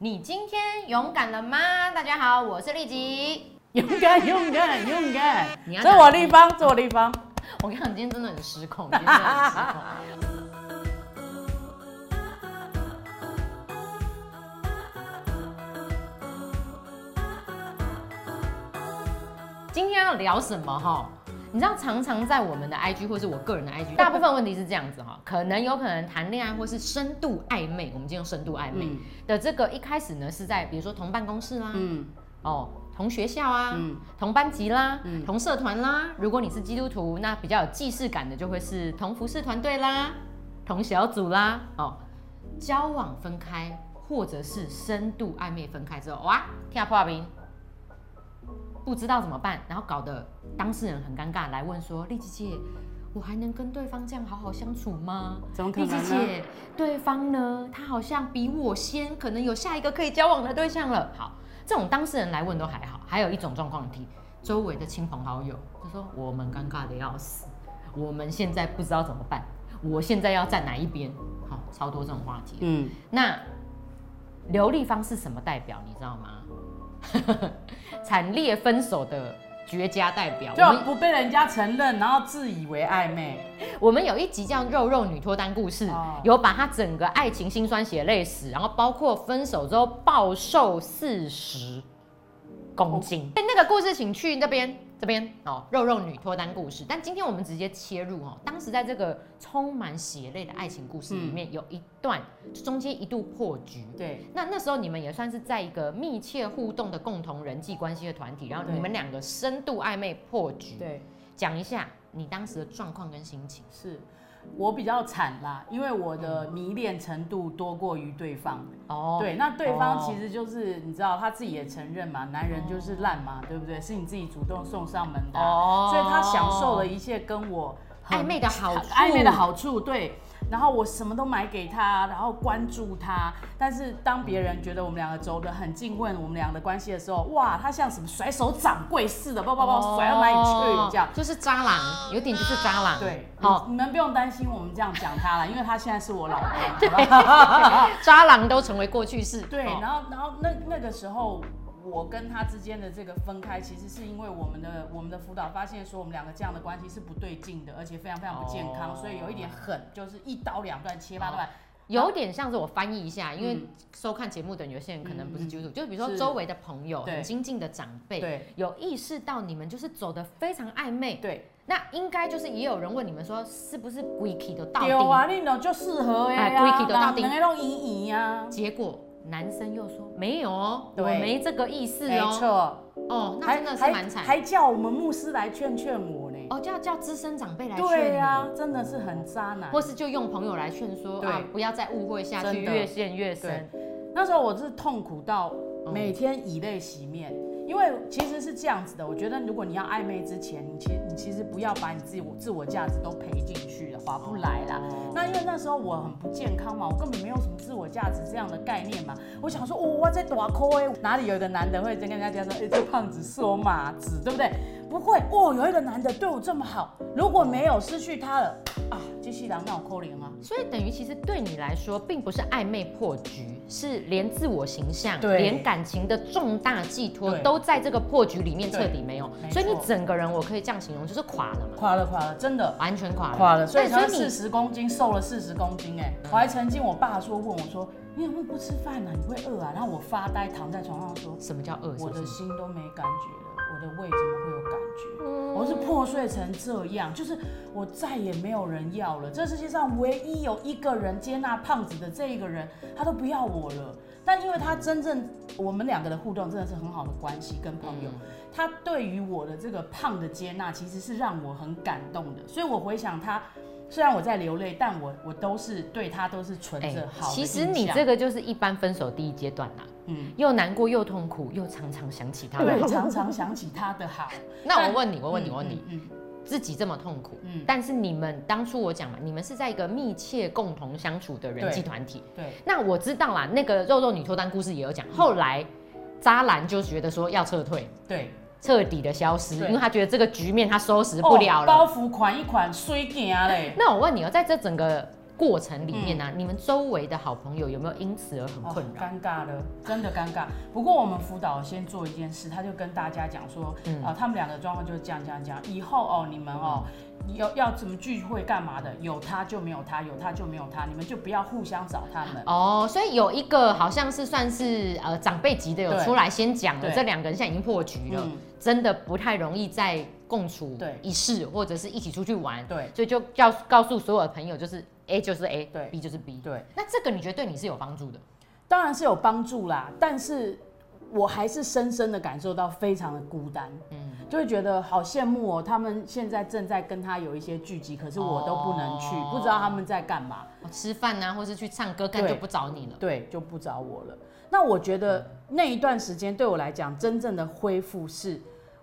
你今天勇敢了吗？大家好，我是丽吉。勇敢，勇敢，勇敢！你要这我地方，这我地方。我跟你讲，你今天真的很失控，今天真的很失控。今天要聊什么哈？你知道，常常在我们的 IG 或是我个人的 IG，大部分问题是这样子哈，可能有可能谈恋爱或是深度暧昧，我们今天用深度暧昧嗯的这个一开始呢是在比如说同办公室啦，嗯，哦，同学校啊，嗯同班级啦，嗯同社团啦。如果你是基督徒，那比较有既视感的就会是同服饰团队啦，同小组啦。哦，交往分开或者是深度暧昧分开之后，哇，听破冰，不知道怎么办，然后搞得当事人很尴尬，来问说：丽姐姐。我还能跟对方这样好好相处吗？怎么可丽能呢姐姐，对方呢？他好像比我先，可能有下一个可以交往的对象了。好，这种当事人来问都还好，还有一种状况题，周围的亲朋好友就说我们尴尬的要死，我们现在不知道怎么办，我现在要站哪一边？好，超多这种话题。嗯，那刘立芳是什么代表？你知道吗？惨烈分手的绝佳代表。就不被人家承认，然后自以为暧昧。我们有一集叫《肉肉女脱单故事》哦有把她整个爱情辛酸血泪史，然后包括分手之后暴瘦四十公斤。哎、那个故事请去那边这边哦，肉肉女脱单故事。但今天我们直接切入哦，当时在这个充满血泪的爱情故事里面，有一段中间一度破局。对，那那时候你们也算是在一个密切互动的共同人际关系的团体，然后你们两个深度暧昧破局。对，讲一下你当时的状况跟心情。是我比较惨啦，因为我的迷恋程度多过于对方。哦，对，那对方哦。其实就是你知道他自己也承认嘛，男人就是烂嘛，对不对？是你自己主动送上门的啊、哦。所以他享受了一切跟我很暧昧的好处。暧昧的好处，对。然后我什么都买给他，然后关注他。但是当别人觉得我们两个走得很近，问我们俩的关系的时候，哇，他像什么甩手掌柜似的，不不不，甩到哪里去？这样。哦就是渣男，有点就是渣男。对，好，你们不用担心我们这样讲他了，因为他现在是我老公，好吧？渣男都成为过去式。对，哦然后然后那那个时候，我跟他之间的这个分开，其实是因为我们的我们的辅导发现说，我们两个这样的关系是不对劲的，而且非常非常不健康，哦所以有一点狠，就是一刀两断，切八段。有点像是我翻译一下，因为嗯收看节目的人有些人可能不是嗯基督徒，就是比如说周围的朋友、对很亲近的长辈，对有意识到你们就是走的非常暧昧，对，那应该就是也有人问你们说，是不是 g u i k 的到底？有啊，你喏就适合呀，Quickie 就到底两个都圆圆呀，结果男生又说没有哦，我没这个意思没哦。错，哦，那还真的是还蛮惨。还叫我们牧师来劝劝我呢。哦，叫叫资深长辈来劝你。对呀，真的是很渣男。或是就用朋友来劝说啊，不要再误会下去，越陷越深。那时候我是痛苦到嗯每天以泪洗面，因为其实是这样子的。我觉得如果你要暧昧之前，你其实你其实不要把你自己自我价值都赔进去了，划不来啦。哦那因为那时候我很不健康嘛，我根本没有什么自我价值这样的概念嘛。我想说，哦，我在大抠哎，哪里有一个男的会跟人家讲说，哎、这胖子是我马子，对不对？不会，哦，有一个男的对我这么好，如果没有失去他了。啊，继续狼闹扣零啊。所以等于其实对你来说，并不是暧昧破局，是连自我形象、对。连感情的重大寄托都在这个破局里面对。彻底没有。所以你整个人，我可以这样形容，就是垮了嘛，垮了，垮了，真的。完全垮了，垮了，所以四十公斤，瘦了四十公斤，哎，我还曾经我爸说问我说，你有没有不吃饭呢、你会饿啊？然后我发呆躺在床上说，什么叫饿？我的心都没感觉了，我的胃怎么会有感觉？嗯我是破碎成这样，就是我再也没有人要了。这世界上唯一有一个人接纳胖子的这一个人，他都不要我了。但因为他真正我们两个的互动真的是很好的关系跟朋友，嗯他对于我的这个胖的接纳，其实是让我很感动的。所以我回想他，虽然我在流泪，但我我都是对他都是存哎着好的其实你这个就是一般分手第一阶段啦，嗯，又难过又痛苦，又常常想起他。对，常常想起他的好。那我问你，我问你，我问你，嗯，自己这么痛苦，嗯但是你们当初我讲嘛，你们是在一个密切共同相处的人际团体。对，那我知道啦，那个肉肉女脱单故事也有讲，后来渣男就觉得说要撤退，对，彻底的消失，因为他觉得这个局面他收拾不了了。哦包袱款一款衰啊嘞。那我问你哦，在这整个过程里面呢、啊你们周围的好朋友有没有因此而很困扰？哦尴尬了，真的尴尬。不过我们辅导先做一件事，他就跟大家讲说，嗯啊、他们两个状况就是这样这样这样，以后哦，你们哦。要要怎么聚会干嘛的？有他就没有他，有他就没有他，你们就不要互相找他们。哦，所以有一个好像是算是呃长辈级的有出来先讲了，这两个人现在已经破局了，嗯真的不太容易再共处对一室，或者是一起出去玩，对所以就告告诉所有的朋友，就是 A 就是 A，对，B 就是 B，对，那这个你觉得对你是有帮助的？当然是有帮助啦，但是我还是深深的感受到非常的孤单，嗯，就会觉得好羡慕哦，他们现在正在跟他有一些聚集，可是我都不能去，哦不知道他们在干嘛。哦吃饭啊，或是去唱歌，干对就不找你了。对，就不找我了。那我觉得那一段时间对我来讲，真正的恢复是，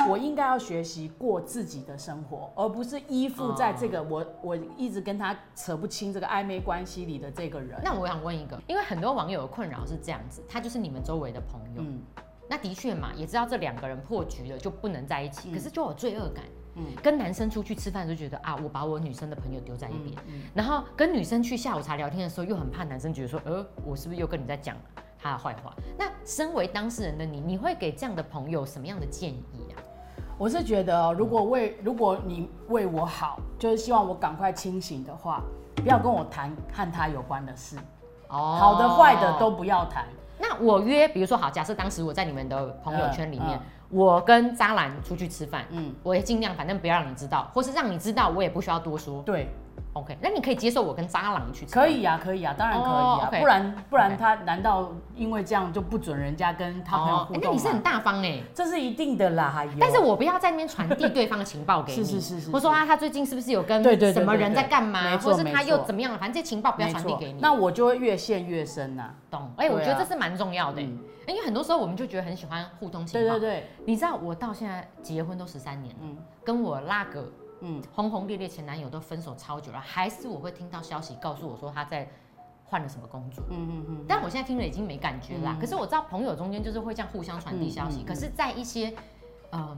我应该要学习过自己的生活，而不是依附在这个我我一直跟他扯不清这个暧昧关系里的这个人。那我想问一个，因为很多网友的困扰是这样子，他就是你们周围的朋友，嗯，那的确嘛，也知道这两个人破局了就不能在一起，嗯。可是就有罪恶感。嗯。跟男生出去吃饭就觉得啊，我把我女生的朋友丢在一边，嗯然后跟女生去下午茶聊天的时候，又很怕男生觉得说，呃，我是不是又跟你在讲他的坏话？那身为当事人的你，你会给这样的朋友什么样的建议啊？我是觉得哦，如果为如果你为我好，就是希望我赶快清醒的话，不要跟我谈和他有关的事，哦好的坏的都。不要谈。那我约，比如说好，假设当时我在你们的朋友圈里面，嗯我跟渣男出去吃饭，嗯，我也尽量反正不要让你知道，或是让你知道，我也不需要多说。对，OK，那你可以接受我跟渣男去吃可以呀、可以呀、当然可以哦呀、，OK。不然不然他难道因为这样就不准人家跟他朋友哦互动你是很大方哎。这是一定的啦，但是我不要在那边传递对方的 情报给你，是是。是是或说啊，他最近是不是有跟什么人在干嘛，或是他又怎么样了，反正这情报不要传递给你。那我就会越陷越深呐、懂？哎，我觉得这是蛮重要的，嗯因为很多时候我们就觉得很喜欢互通情报。对对对，你知道我到现在结婚都十三年了，嗯。跟我那个嗯，轰轰烈烈前男友都分手超久了，还是我会听到消息告诉我说他在换了什么工作。嗯嗯嗯，但我现在听了已经没感觉啦。嗯可是我知道朋友中间就是会这样互相传递消息。嗯嗯嗯可是，在一些嗯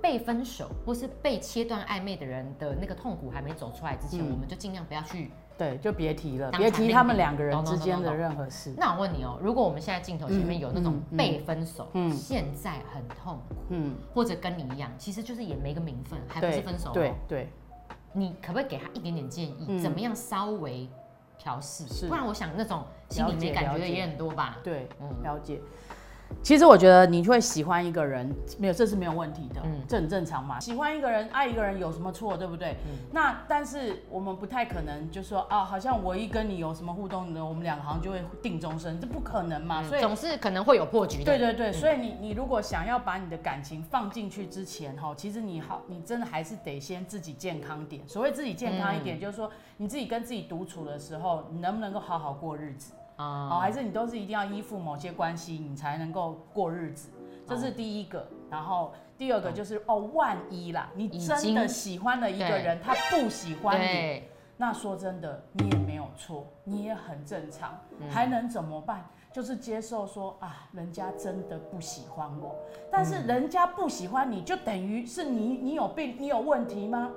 被分手或是被切断暧昧的人的那个痛苦还没走出来之前，嗯我们就尽量不要去。对，就别提了，别提他们两个人之间的任何事。那我问你哦、如果我们现在镜头前面有那种被分手，嗯现在很痛苦，嗯，或者跟你一样，其实就是也没个名分，还不是分手、哦。对对，你可不可以给他一点点建议，嗯怎么样稍微调试？是不然我想那种心里没感觉的也很多吧。对，嗯了解。其实我觉得你会喜欢一个人，没有这是没有问题的，嗯这很正常嘛。喜欢一个人、爱一个人有什么错，对不对？嗯那但是我们不太可能就说啊，好像我一跟你有什么互动呢，我们两个好像就会定终身，这不可能嘛。所以总是可能会有破局的。对对对，所以你你如果想要把你的感情放进去之前，哈，其实你好，你真的还是得先自己健康点。所谓自己健康一嗯点，就是说你自己跟自己独处的时候，你能不能够好好过日子？啊哦，还是你都是一定要依附某些关系，你才能够过日子，这是第一个。然后第二个就是哦，万一啦，你真的喜欢了一个人，他不喜欢你，那说真的，你也没有错，你也很正常，嗯。还能怎么办？就是接受说啊，人家真的不喜欢我，但是人家不喜欢你，就等于是你你有病，你有问题吗？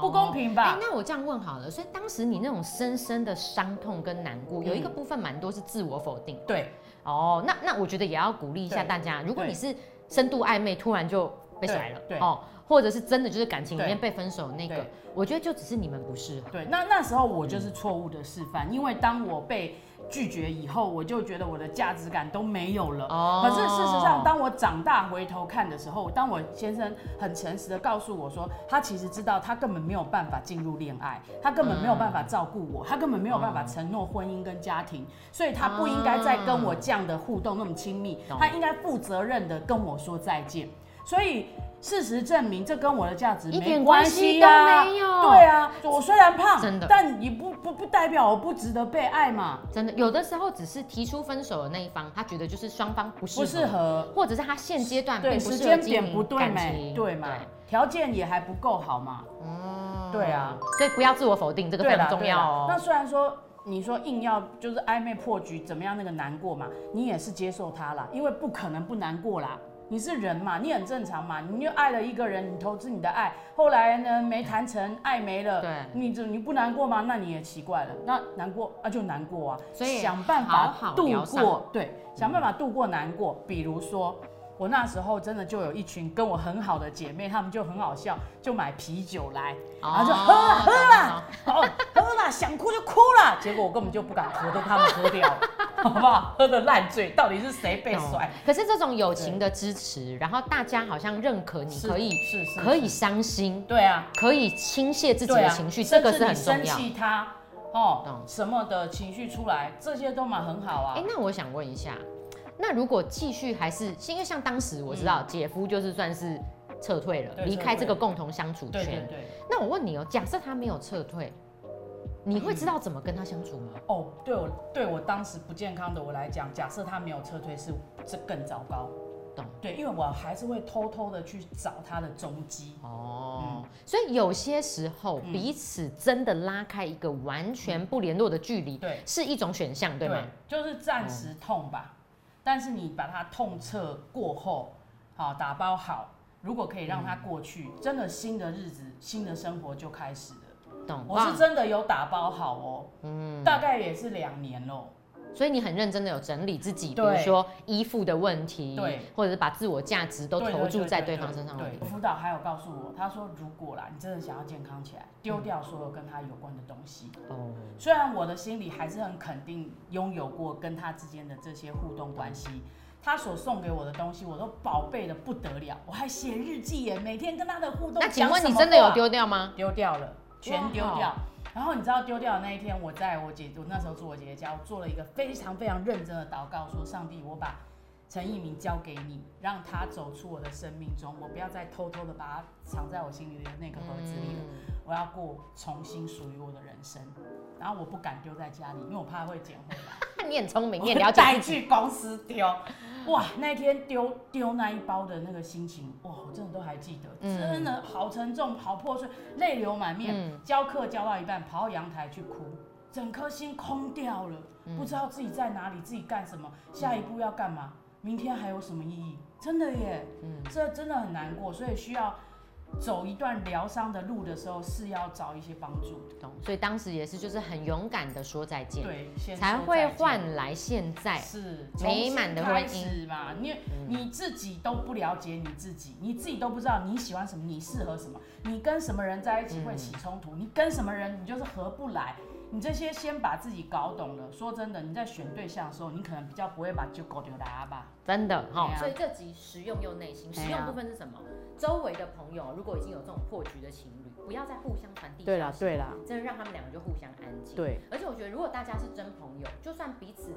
不公平吧？哎，那我这样问好了，所以当时你那种深深的伤痛跟难过，有一个部分蛮多是自我否定。对，哦，那那我觉得也要鼓励一下大家，如果你是深度暧昧，突然就被甩了，对对。哦，或者是真的就是感情里面被分手那个，我觉得就只是你们不适合。对，那那时候我就是错误的示范，因为当我被拒绝以后，我就觉得我的价值感都没有了。哦可是事实上，当我长大回头看的时候，当我先生很诚实的告诉我说，他其实知道他根本没有办法进入恋爱，他根本没有办法照顾我，他根本没有办法承诺婚姻跟家庭，所以他不应该再跟我这样的互动那么亲密，他应该负责任的跟我说再见。所以事实证明，这跟我的价值一点没关关系都没有。对啊，我虽然胖，真的。但也不不不代表我不值得被爱嘛，真的，有的时候只是提出分手的那一方，他觉得就是双方不适合，不适合。或者是他现阶段并对，不时间点不对感嘛，情，对嘛，条件也还不够好嘛，嗯对啊，所以不要自我否定，这个非常重要。哦。那虽然说你说硬要就是暧昧破局怎么样那个难过嘛，你也是接受他啦，因为不可能不难过啦。你是人嘛，你很正常嘛，你就爱了一个人，你投资你的爱，后来呢没谈成，爱没了，对你就你不难过吗？那你也奇怪了，那难过啊就难过啊，所以想办好法度过，对，想办法度过难过，比如说。我那时候真的就有一群跟我很好的姐妹，她们就很好笑，就买啤酒来，然后就喝啦喝啦，哦喝啦，想哭就哭啦。结果我根本就不敢喝，都他们喝掉了，好不好？喝的烂醉，到底是谁被甩？可是这种友情的支持，然后大家好像认可你可以是是可以伤心，对啊，可以倾泻自己的情绪，甚这个是很重要。气他哦懂什么的情绪出来，这些都蛮很好啊哎、。那我想问一下，那如果继续还是，因为像当时我知道姐夫就是算是撤退了，离开这个共同相处对对圈。对。那我问你哦，假设他没有撤退，你会知道怎么跟他相处吗？哦，对我对我当时不健康的我来讲，假设他没有撤退，是这更糟糕。懂对，因为我还是会偷偷的去找他的踪迹。哦，所以有些时候彼此真的拉开一个完全不联络的距离，对是一种选项，对吗？就是暂时痛吧，但是你把它痛彻过后，好打包好，如果可以让它过去，真的新的日子、新的生活就开始了。懂。我是真的有打包好哦，嗯，大概也是两年喽。所以你很认真的有整理自己，比如说衣服的问题，对，或者是把自我价值都投注在对对方身上对，辅导还有告诉我，他说如果啦，你真的想要健康起来，丢掉所有跟他有关的东西。哦，虽然我的心里还是很肯定拥有过跟他之间的这些互动关系，他所送给我的东西我都宝贝的不得了，我还写日记耶，每天跟他的互动。那请问你真的有？丢掉吗？丢掉了，全丢掉。然后你知道丢掉的那一天，我在我姐，我那时候住我姐姐家，我做了一个非常非常认真的祷告，说上帝，我把陈一鸣交给你，让他走出我的生命中，我不要再偷偷的把他藏在我心里的那个盒子里了。嗯我要过重新属于我的人生，然后我不敢丢在家里，因为我怕会捡回来。你很聪明，你也我了解带。去公司丢。哇，那天丢丢那一包的那个心情，哇，我真的都还记得，嗯真的好沉重，好破碎，泪流满面。嗯教课教到一半，跑到阳台去哭，整颗心空掉了，嗯不知道自己在哪里，自己干什么，下一步要干嘛，明天还有什么意义？真的耶，嗯这真的很难过，所以需要走一段疗伤的路的时候，是要找一些帮助。懂，所以当时也是就是很勇敢的说再见，对，先才会换来现在。是美满的开始嘛？你你自己都不了解你自己，你自己都不知道你喜欢什么，你适合什么，你跟什么人在一起会起冲突，你跟什么人你就是合不来。你这些先把自己搞懂了，说真的，你在选对象的时候，你可能比较不会把就狗丢拉吧。真的哈、对啊所以这集实用又内心。实用部分是什么？周围的朋友如果已经有这种破局的情侣，不要再互相传递对消息，啦对啦，真的让他们两个就互相安静。对，而且我觉得，如果大家是真朋友，就算彼此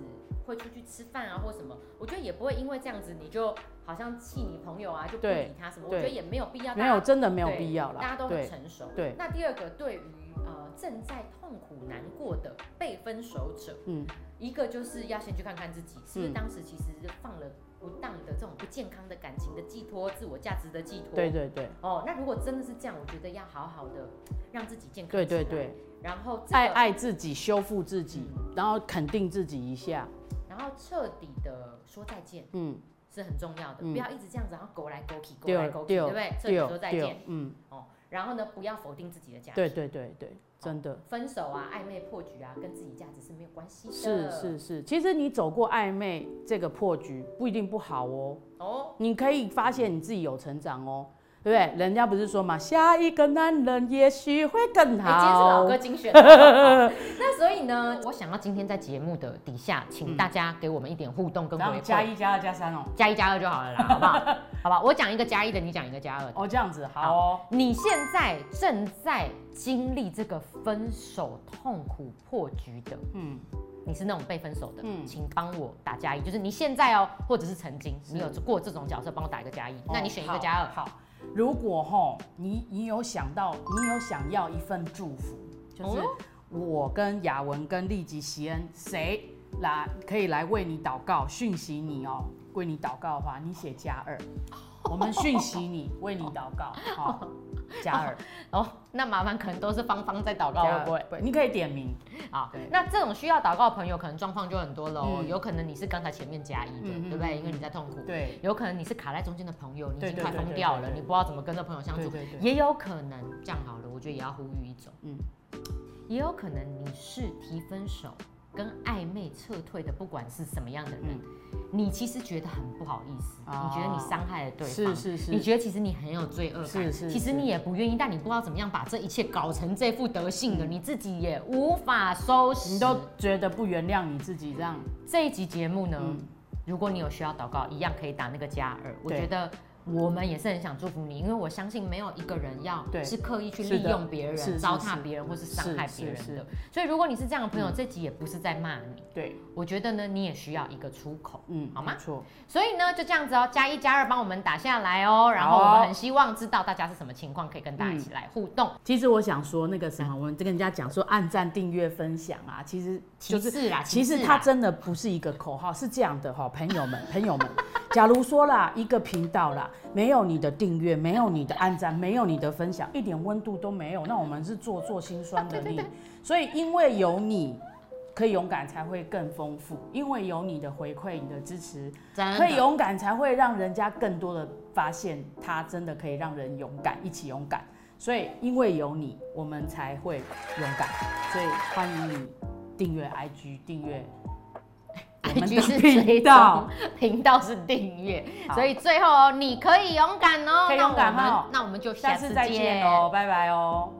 会出去吃饭啊或什么，我觉得也不会因为这样子你就好像气你朋友啊，就不理他什么。我对觉得也没有必要，没有大家真的没有对必要啦。大家都很成熟。对那第二个，对于呃正在痛苦难过的被分手者，嗯，一个就是要先去看看自己是不是嗯。当时其实是放了不当的这种不健康的感情的寄托、自我价值的寄托。对对对。哦，那如果真的是这样，我觉得要好好的让自己健康对对起来。对，然后这个爱爱自己，修复自己，然后肯定自己一下。然后彻底的说再见嗯，是很重要的，嗯。不要一直这样子，然后勾来勾去，勾来勾去，对对不对？彻底说再见。嗯，哦。然后呢，不要否定自己的价值。对对对对，真的。分手啊、暧昧破局啊，跟自己价值是没有关系的。是是是，其实你走过暧昧这个破局不一定不好哦，哦，你可以发现你自己有成长哦，对不对？人家不是说嘛，下一个男人也许会更哎、今天是老好歌。精选。好 那所以呢，我想要今天在节目的底下，请大家给我们一点互动跟然回馈，后加一、加二、加三哦。加一加二就好了啦，好不好？好吧，我讲一个加一的，你讲一个加二的。哦，这样子好哦。你现在正在经历这个分手痛苦破局的，嗯，你是那种被分手的，嗯请帮我打加一，就是你现在哦，或者是曾经你有过这种角色，帮我打一个加一。那你选一个加二，好如果吼你你有想到，你有想要一份祝福，就是哦。我跟雅文跟利吉席恩谁来可以来为你祷告，讯息你哦，为你祷告的话，你写加二，我们讯息你，为你祷告，好，加二，哦，那麻烦可能都是芳芳在祷告，会不会？对，你可以点名，啊对，那这种需要祷告的朋友，可能状况就很多喽。嗯有可能你是刚才前面加一的，对不对？嗯因为你在痛苦。对，有可能你是卡在中间的朋友，你已经快疯掉了，你不知道怎么跟这朋友相处。对对对也有可能这样好了，我觉得也要呼吁一种，嗯也有可能你是提分手跟暧昧撤退的，不管是什么样的人，你其实觉得很不好意思，你觉得你伤害了对方，是是是。你觉得其实你很有罪恶感，是是是。其实你也不愿意，但你不知道怎么样把这一切搞成这副德性的，你自己也无法收拾。你都觉得不原谅你自己这样，这一集节目呢，嗯。如果你有需要祷告，一样可以打那个加二。我对。觉得我们也是很想祝福你，因为我相信没有一个人要是刻意去利用别人、糟蹋是别人或是伤害别人的。所以如果你是这样的朋友，嗯。这集也不是在骂你，对，我觉得呢，你也需要一个出口。嗯，好吗没错，所以呢，就这样子哦，加一加二帮我们打下来哦。然后我们很希望知道大家是什么情况，可以跟大家一起来互动。其实我想说那个什么，我们跟人家讲说按赞、订阅、分享啊，其实就是啦，其实它真的不是一个口号，是这样的哈，朋友们，朋友们，假如说啦，一个频道啦，没有你的订阅，没有你的按赞，没有你的分享，一点温度都没有，那我们是做做心酸的力。所以因为有你。可以勇敢才会更丰富，因为有你的回馈、你的支持，可以勇敢才会让人家更多的发现，他真的可以让人勇敢，一起勇敢。所以因为有你，我们才会勇敢。所以欢迎你订阅 IG，订阅 我们 IG 的是追频道踪。，频道是订阅，所以最后哦，你可以勇敢哦，可以勇敢那我们哦那我们就下次再见哦，拜拜哦。